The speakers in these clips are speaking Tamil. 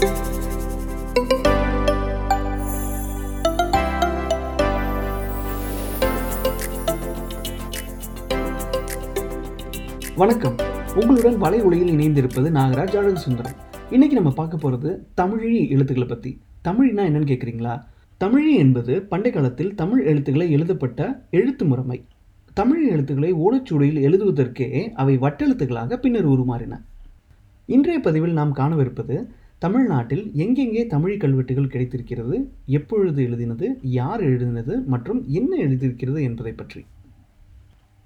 வணக்கம். உங்களுடன் வலை உலகில் இணைந்திருப்பது நாகராஜ் அழகு சுந்தரம். இன்னைக்கு நம்ம பார்க்க போகிறது தமிழி எழுத்துக்களை பற்றி தமிழ்னா என்னன்னு கேட்குறீங்களா தமிழி என்பது பண்டை காலத்தில் தமிழ் எழுத்துக்களை எழுதப்பட்ட எழுத்து முறைமை. தமிழ் எழுத்துக்களை ஓலைச்சுவடியில் எழுதுவதற்கே அவை வட்டெழுத்துக்களாக பின்னர் உருமாறின. இன்றைய பதிவில் நாம் காணவிருப்பது தமிழ்நாட்டில் எங்கெங்கே தமிழ் கல்வெட்டுகள் கிடைத்திருக்கிறது எப்பொழுது எழுதினது யார் எழுதினது மற்றும் என்ன எழுதியிருக்கிறது என்பதை பற்றி.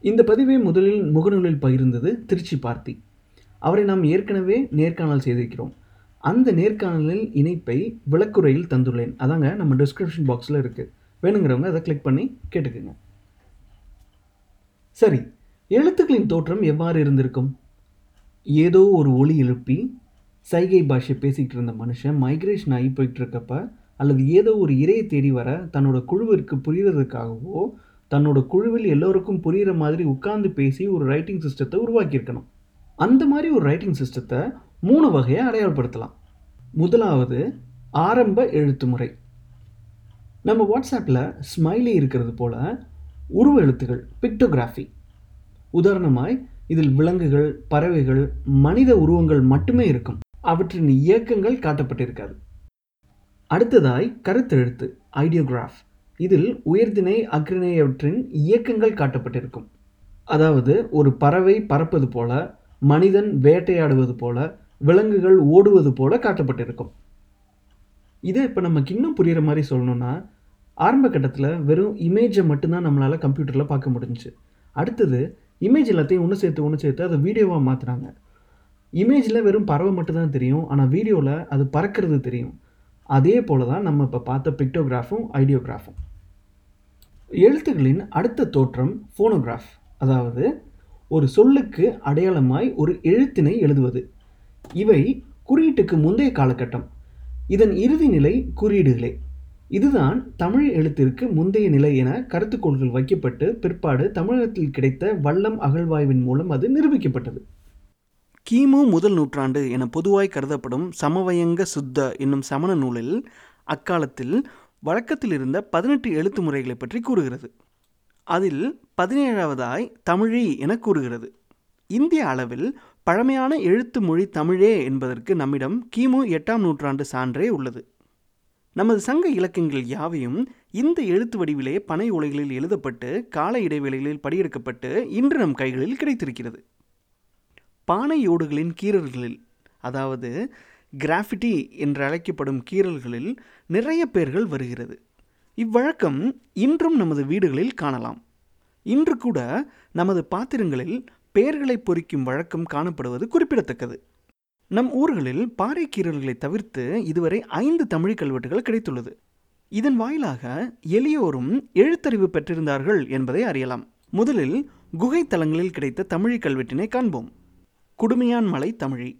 இந்த பதிவை முதலில் முகநூலில் பகிர்ந்தது திருச்சி பார்த்தி. அவரை நாம் ஏற்கனவே நேர்காணல் செய்திருக்கிறோம். அந்த நேர்காணலில் இணைப்பை விளக்குறையில் தந்துள்ளேன். அதாங்க நம்ம டிஸ்கிரிப்ஷன் பாக்ஸில் இருக்குது வேணுங்கிறவங்க அதை கிளிக் பண்ணி கேட்டுக்குங்க. சரி எழுத்துக்களின் தோற்றம் எவ்வாறு இருந்திருக்கும்? ஏதோ ஒரு ஒளி எழுப்பி சைகை பாஷை பேசிக்கிட்டு இருந்த மனுஷன் மைக்ரேஷன் ஆகி போய்கிட்டு இருக்கப்ப அல்லது ஏதோ ஒரு இரையை தேடி வர தன்னோட குழுவிற்கு புரிகிறதுக்காகவோ தன்னோட குழுவில் எல்லோருக்கும் புரிகிற மாதிரி உட்கார்ந்து பேசி ஒரு ரைட்டிங் சிஸ்டத்தை உருவாக்கியிருக்கணும். அந்த மாதிரி ஒரு ரைட்டிங் சிஸ்டத்தை மூணு வகையாக அடையாளப்படுத்தலாம். முதலாவது ஆரம்ப எழுத்து முறை. நம்ம வாட்ஸ்அப்பில் ஸ்மைலி இருக்கிறது போல் உருவ எழுத்துகள் பிக்டோகிராஃபி உதாரணமாய் இதில் விலங்குகள் பறவைகள் மனித உருவங்கள் மட்டுமே இருக்கும். அவற்றின் இயக்கங்கள் காட்டப்பட்டிருக்காது. அடுத்ததாய் கருத்தெழுத்து ஐடியோகிராஃப் இதில் உயர்திணை அக்ரிணையவற்றின் இயக்கங்கள் காட்டப்பட்டிருக்கும். அதாவது ஒரு பறவை பறப்பது போல மனிதன் வேட்டையாடுவது போல விலங்குகள் ஓடுவது போல காட்டப்பட்டிருக்கும். இதை இப்போ நமக்கு இன்னும் புரிகிற மாதிரி சொல்லணும்னா ஆரம்ப கட்டத்தில் வெறும் இமேஜை மட்டும்தான் நம்மளால் கம்ப்யூட்டரில் பார்க்க முடிஞ்சுச்சு. அடுத்தது இமேஜ் எல்லாத்தையும் ஒன்று சேர்த்து ஒன்று சேர்த்து அதை வீடியோவாக மாற்றினாங்க இமேஜில் வெறும் பறவை மட்டும்தான் தெரியும் ஆனால் வீடியோவில் அது பறக்கிறது தெரியும். அதே போல தான் நம்ம இப்போ பார்த்த பிக்டோகிராஃபும் ஐடியோகிராஃபும் எழுத்துக்களின் அடுத்த தோற்றம் ஃபோனோகிராஃப் அதாவது ஒரு சொல்லுக்கு அடையாளமாய் ஒரு எழுத்தினை எழுதுவது. இவை குறியீட்டுக்கு முந்தைய காலகட்டம். இதன் இறுதி நிலை குறியீடுகளே. இதுதான் தமிழ் எழுத்திற்கு முந்தைய நிலை என கருத்துக்கோள்கள் வைக்கப்பட்டு பிற்பாடு தமிழகத்தில் கிடைத்த வல்லம் அகழ்வாய்வின் மூலம் அது நிரூபிக்கப்பட்டது. கிமு முதல் நூற்றாண்டு என பொதுவாய் கருதப்படும் சமவயங்க சுத்த என்னும் சமண நூலில் அக்காலத்தில் வழக்கத்தில் இருந்த பதினெட்டு எழுத்து முறைகளை பற்றி கூறுகிறது. அதில் பதினேழாவதாய் தமிழி என கூறுகிறது. இந்திய அளவில் பழமையான எழுத்து மொழி தமிழே என்பதற்கு நம்மிடம் கிமு எட்டாம் நூற்றாண்டு சான்றே உள்ளது. நமது சங்க இலக்கியங்கள் யாவையும் இந்த எழுத்து வடிவிலே பனை உலைகளில் எழுதப்பட்டு கால இடைவேளைகளில் படியெடுக்கப்பட்டு இன்று நம் கைகளில் கிடைத்திருக்கிறது. பானையோடுகளின் கீறல்களில் அதாவது கிராஃபிட்டி என்று அழைக்கப்படும் கீறல்களில் நிறைய பேர்கள் வருகிறது. இவ்வழக்கம் இன்றும் நமது வீடுகளில் காணலாம். இன்று கூட நமது பாத்திரங்களில் பெயர்களை பொறிக்கும் வழக்கம் காணப்படுவது குறிப்பிடத்தக்கது. நம் ஊர்களில் பாறை கீறல்களை தவிர்த்து இதுவரை ஐந்து தமிழ் கல்வெட்டுகள் கிடைத்துள்ளது. இதன் வாயிலாக எளியோரும் எழுத்தறிவு பெற்றிருந்தார்கள் என்பதை அறியலாம். முதலில் குகை தலங்களில் கிடைத்த தமிழ் கல்வெட்டினை காண்போம். குடுமையான் மலை தமிழி.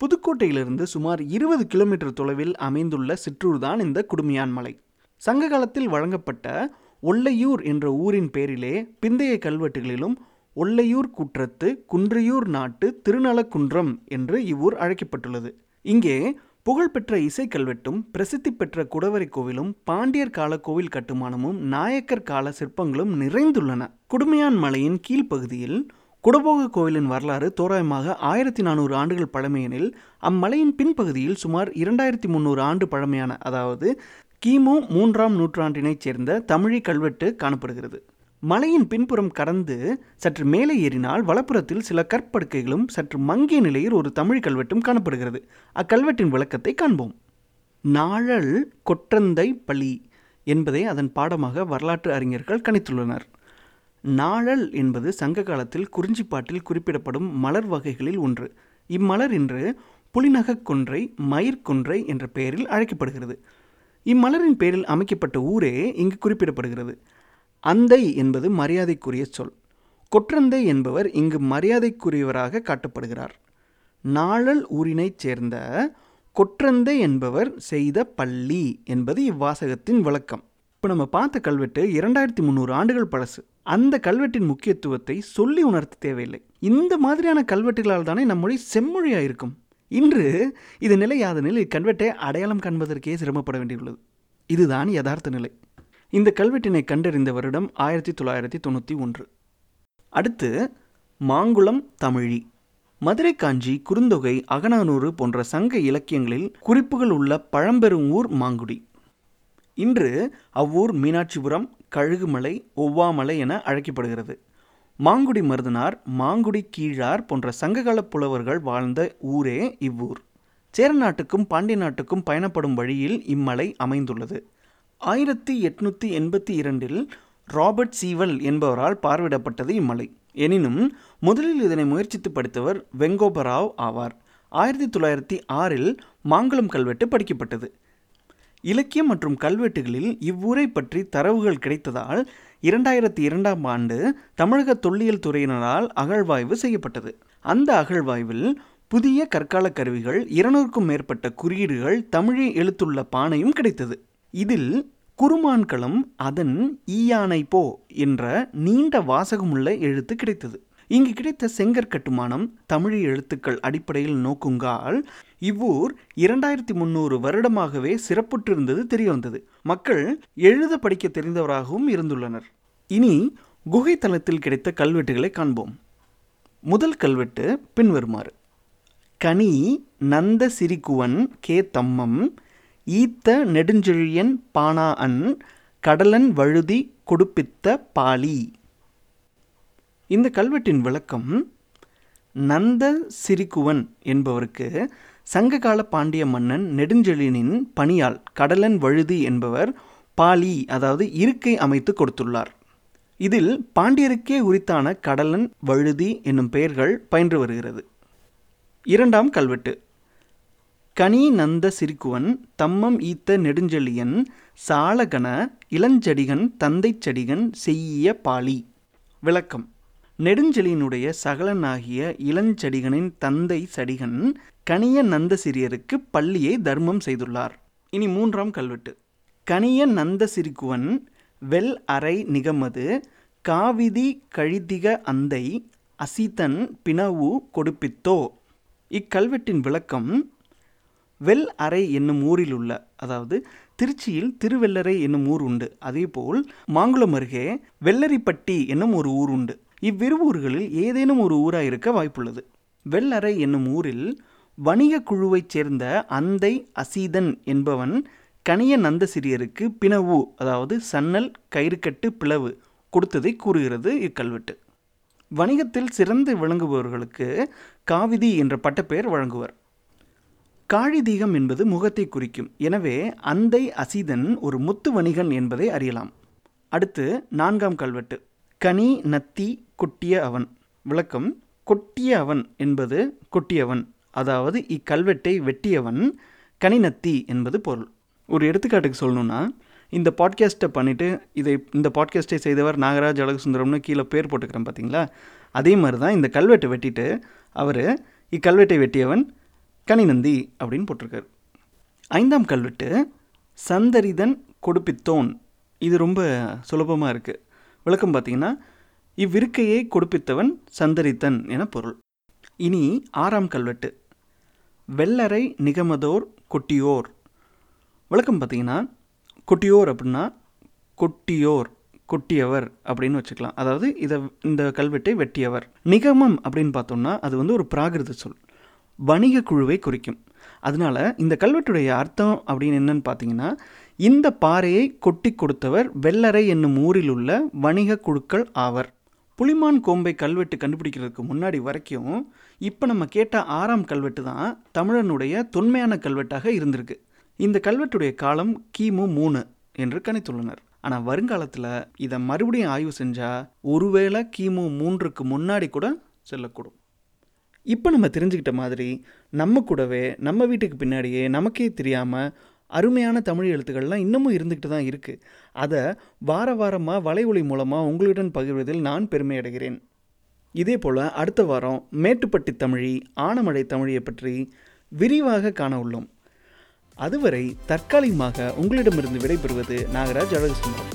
புதுக்கோட்டையிலிருந்து சுமார் இருபது கிலோமீட்டர் தொலைவில் அமைந்துள்ள சிற்றூர்தான் இந்த குடுமையான் மலை. சங்க காலத்தில் வழங்கப்பட்ட ஒல்லையூர் என்ற ஊரின் பேரிலே பிந்தைய கல்வெட்டுகளிலும் ஒல்லையூர் குற்றத்து குன்றியூர் நாட்டு திருநலக்குன்றம் என்று இவ்வூர் அழைக்கப்பட்டுள்ளது. இங்கே புகழ்பெற்ற இசைக்கல்வெட்டும் பிரசித்தி பெற்ற குடவரை கோவிலும் பாண்டியர் கால கோவில் கட்டுமானமும் நாயக்கர் கால சிற்பங்களும் நிறைந்துள்ளன. குடுமையான் மலையின் கீழ்ப்பகுதியில் குடபோக கோவிலின் வரலாறு தோராயமாக ஆயிரத்தி நானூறு ஆண்டுகள் பழமையெனில் அம்மலையின் பின்பகுதியில் சுமார் இரண்டாயிரத்தி முந்நூறு ஆண்டு பழமையான அதாவது கிமு மூன்றாம் நூற்றாண்டினைச் சேர்ந்த தமிழி கல்வெட்டு காணப்படுகிறது. மலையின் பின்புறம் கடந்து சற்று மேலே ஏறினால் வலப்புறத்தில் சில கற்படுக்கைகளும் சற்று மங்கிய நிலையில் ஒரு தமிழ் கல்வெட்டும் காணப்படுகிறது. அக்கல்வெட்டின் விளக்கத்தை காண்போம். நாழல் கொற்றந்தை பலி என்பதை அதன் பாடமாக வரலாற்று அறிஞர்கள் கணித்துள்ளனர். நாழல் என்பது சங்க காலத்தில் குறிஞ்சிப்பாட்டில் குறிப்பிடப்படும் மலர் வகைகளில் ஒன்று. இம்மலர் இன்று புலிநகக் கொன்றை மயிர்கொன்றை என்ற பெயரில் அழைக்கப்படுகிறது. இம்மலரின் பெயரில் அமைக்கப்பட்ட ஊரே இங்கு குறிப்பிடப்படுகிறது. அந்தை என்பது மரியாதைக்குரிய சொல். கொற்றந்தை என்பவர் இங்கு மரியாதைக்குரியவராக காட்டப்படுகிறார். நாழல் ஊரினைச் சேர்ந்த கொற்றந்தை என்பவர் செய்த பள்ளி என்பது இவ்வாசகத்தின் விளக்கம். இப்போ நம்ம பார்த்த கல்வெட்டு இரண்டாயிரத்தி முந்நூறு ஆண்டுகள் பழசு. அந்த கல்வெட்டின் முக்கியத்துவத்தை சொல்லி உணர்த்த தேவையில்லை. இந்த மாதிரியான கல்வெட்டுகளால் தானே நம்மொழி செம்மொழியாக இருக்கும். இன்று இது நிலை யாதனில் கல்வெட்டை அடையாளம் காண்பதற்கே சிரமப்பட வேண்டியுள்ளது. இதுதான் யதார்த்த நிலை. இந்த கல்வெட்டினை கண்டறிந்த வருடம் ஆயிரத்தி தொள்ளாயிரத்தி தொண்ணூற்றி ஒன்று. அடுத்து மாங்குளம் தமிழி. மதுரை காஞ்சி குறுந்தொகை அகநானூறு போன்ற சங்க இலக்கியங்களில் குறிப்புகள் உள்ள பழம்பெரும் ஊர் மாங்குடி. இன்று அவ்வூர் மீனாட்சிபுரம் கழுகுமலை ஒவ்வாமலை என அழைக்கப்படுகிறது. மாங்குடி மருதனார் மாங்குடி கீழார் போன்ற சங்ககால புலவர்கள் வாழ்ந்த ஊரே இவ்வூர். சேர நாட்டுக்கும் பாண்டிய நாட்டுக்கும் பயணப்படும் வழியில் இம்மலை அமைந்துள்ளது. ஆயிரத்தி எட்நூற்றி எண்பத்தி இரண்டில் ராபர்ட் சீவல் என்பவரால் பார்வையிடப்பட்டது இம்மலை. எனினும் முதலில் இதனை முயற்சித்து படித்தவர் வெங்கோபராவ் ஆவார். ஆயிரத்தி தொள்ளாயிரத்தி ஆறில் மாங்குளம் கல்வெட்டு படிக்கப்பட்டது. இலக்கியம் மற்றும் கல்வெட்டுகளில் இவ்வுரை பற்றி தரவுகள் கிடைத்ததால் இரண்டாயிரத்தி இரண்டாம் ஆண்டு தமிழக தொல்லியல் துறையினரால் அகழ்வாய்வு செய்யப்பட்டது. அந்த அகழ்வாய்வில் புதிய கற்கால கருவிகள் இருநூறுக்கும் மேற்பட்ட குறியீடுகள் தமிழில் எழுத்துள்ள பானையும் கிடைத்தது. இதில் குருமான்களம் அதன் ஈயானை போ என்ற நீண்ட வாசகமுள்ள எழுத்து கிடைத்தது. இங்கு கிடைத்த செங்கற்கட்டுமானம் தமிழ் எழுத்துக்கள் அடிப்படையில் நோக்குங்கால் இவ்வூர் இரண்டாயிரத்தி முந்நூறு வருடமாகவே சிறப்புற்றிருந்தது தெரியவந்தது. மக்கள் எழுத படிக்க தெரிந்தவராகவும் இருந்துள்ளனர். இனி குகை தளத்தில் கிடைத்த கல்வெட்டுகளை காண்போம். முதல் கல்வெட்டு பின்வருமாறு. கனி நந்த சிரிக்குவன் கே தம்மம் ஈத்த நெடுஞ்செழியன் பானா அன் கடலன் வழுதி கொடுப்பித்த பாலி. இந்த கல்வெட்டின் விளக்கம் நந்த சிரிக்குவன் என்பவருக்கு சங்ககால பாண்டிய மன்னன் நெடுஞ்செழியனின் பணியால் கடலன் வழுதி என்பவர் பாலி அதாவது இருக்கை அமைத்து கொடுத்துள்ளார். இதில் பாண்டியருக்கே உரித்தான கடலன் வழுதி என்னும் பெயர்கள் பயின்று வருகிறது. இரண்டாம் கல்வெட்டு. கனி நந்த சிரிக்குவன் தம்மம் ஈத்த நெடுஞ்செழியன் சாலகன இளஞ்செடிகன் தந்தை செடிகன் செய்ய பாலி. விளக்கம். நெடுஞ்செழியனுடைய சகலனாகிய இளஞ்சடிகனின் தந்தை சடிகன் கனிய நந்தசிரியருக்கு பள்ளியை தர்மம் செய்துள்ளார். இனி மூன்றாம் கல்வெட்டு. கனிய நந்தசிரிக்குவன் வெல் அறை நிகமது காவிதி கழிதிக அந்தை அசிதன் பினவு கொடுப்பித்தோ. இக்கல்வெட்டின் விளக்கம் வெல் அறை என்னும் ஊரில் உள்ள அதாவது திருச்சியில் திருவெல்லரை என்னும் ஊர் உண்டு. அதேபோல் மாங்குளம் அருகே வெள்ளரிப்பட்டி என்னும் ஒரு ஊர் உண்டு. இவ்விரு ஊர்களில் ஏதேனும் ஒரு ஊராக இருக்க வாய்ப்புள்ளது. வெள்ளறை என்னும் ஊரில் வணிக குழுவைச் சேர்ந்த அந்தை அசீதன் என்பவன் கனிய நந்தசிரியருக்கு பிணவு அதாவது சன்னல் கயிறுக்கட்டு பிளவு கொடுத்ததை கூறுகிறது இக்கல்வெட்டு. வணிகத்தில் சிறந்து விளங்குபவர்களுக்கு காவிதி என்ற பட்டப்பெயர் வழங்குவர். காழிதீகம் என்பது முகத்தை குறிக்கும். எனவே அந்தை அசீதன் ஒரு முத்து வணிகன் என்பதை அறியலாம். அடுத்து நான்காம் கல்வெட்டு. கனி நத்தி கொட்டிய அவன். விளக்கம் கொட்டிய அவன் என்பது கொட்டியவன். அதாவது இக்கல்வெட்டை வெட்டியவன் கனிநத்தி என்பது பொருள். ஒரு எடுத்துக்காட்டுக்கு சொல்லணும்னா இந்த பாட்காஸ்ட்டை பண்ணிவிட்டு இதை இந்த பாட்காஸ்ட்டை செய்தவர் நாகராஜ் அழகுசுந்தரம்னு கீழே பேர் போட்டுக்கிறேன் பார்த்தீங்களா அதே மாதிரி தான் இந்த கல்வெட்டை வெட்டிட்டு அவர் இக்கல்வெட்டை வெட்டியவன் கனிநந்தி அப்படின்னு போட்டிருக்காரு. ஐந்தாம் கல்வெட்டு சந்தரிதன் கொடுப்பித்தோன். இது ரொம்ப சுலபமாக இருக்குது விளக்கம் பார்த்தீங்கன்னா இவ்விருக்கையை கொடுப்பித்தவன் சந்தரித்தன் என பொருள். இனி ஆறாம் கல்வெட்டு. வெள்ளரை நிகமதோர் கொட்டியோர். விளக்கம் பார்த்தீங்கன்னா கொட்டியோர் அப்படின்னா கொட்டியோர் கொட்டியவர் அப்படின்னு வச்சுக்கலாம். அதாவது இதை இந்த கல்வெட்டை வெட்டியவர். நிகமம் அப்படின்னு பார்த்தோம்னா அது வந்து ஒரு பிராகிருத சொல். வணிக குழுவை குறிக்கும். அதனால இந்த கல்வெட்டுடைய அர்த்தம் அப்படின்னு என்னன்னு பார்த்தீங்கன்னா இந்த பாறையை கொட்டி கொடுத்தவர் வெள்ளரை என்னும் ஊரில் உள்ள வணிக குழுக்கள் ஆவர். புலிமான் கோம்பை கல்வெட்டு கண்டுபிடிக்கிறதுக்கு முன்னாடி வரைக்கும் இப்போ நம்ம கேட்ட ஆறாம் கல்வெட்டு தான் தமிழனுடைய தொன்மையான கல்வெட்டாக இருந்திருக்கு. இந்த கல்வெட்டுடைய காலம் கிமு மூணு என்று கணித்துள்ளனர். ஆனால் வருங்காலத்தில் இதை மறுபடியும் ஆய்வு செஞ்சால் ஒருவேளை கிமு மூன்றுக்கு முன்னாடி கூட செல்லக்கூடும். இப்போ நம்ம தெரிஞ்சுக்கிட்ட மாதிரி நம்ம கூடவே நம்ம வீட்டுக்கு பின்னாடியே நமக்கே தெரியாமல் அருமையான தமிழ் எழுத்துக்கள்லாம் இன்னமும் இருந்துக்கிட்டு தான் இருக்குது அதை வார வாரமாக வலை ஒளி மூலமாக உங்களுடன் பகிர்வதில் நான் பெருமை அடைகிறேன். இதே போல் அடுத்த வாரம் மேட்டுப்பட்டி தமிழி ஆனமழை தமிழியை பற்றி விரிவாக காண உள்ளோம். அதுவரை தற்காலிகமாக உங்களிடமிருந்து விடைபெறுவது நாகராஜ் அழகு சுந்தரம்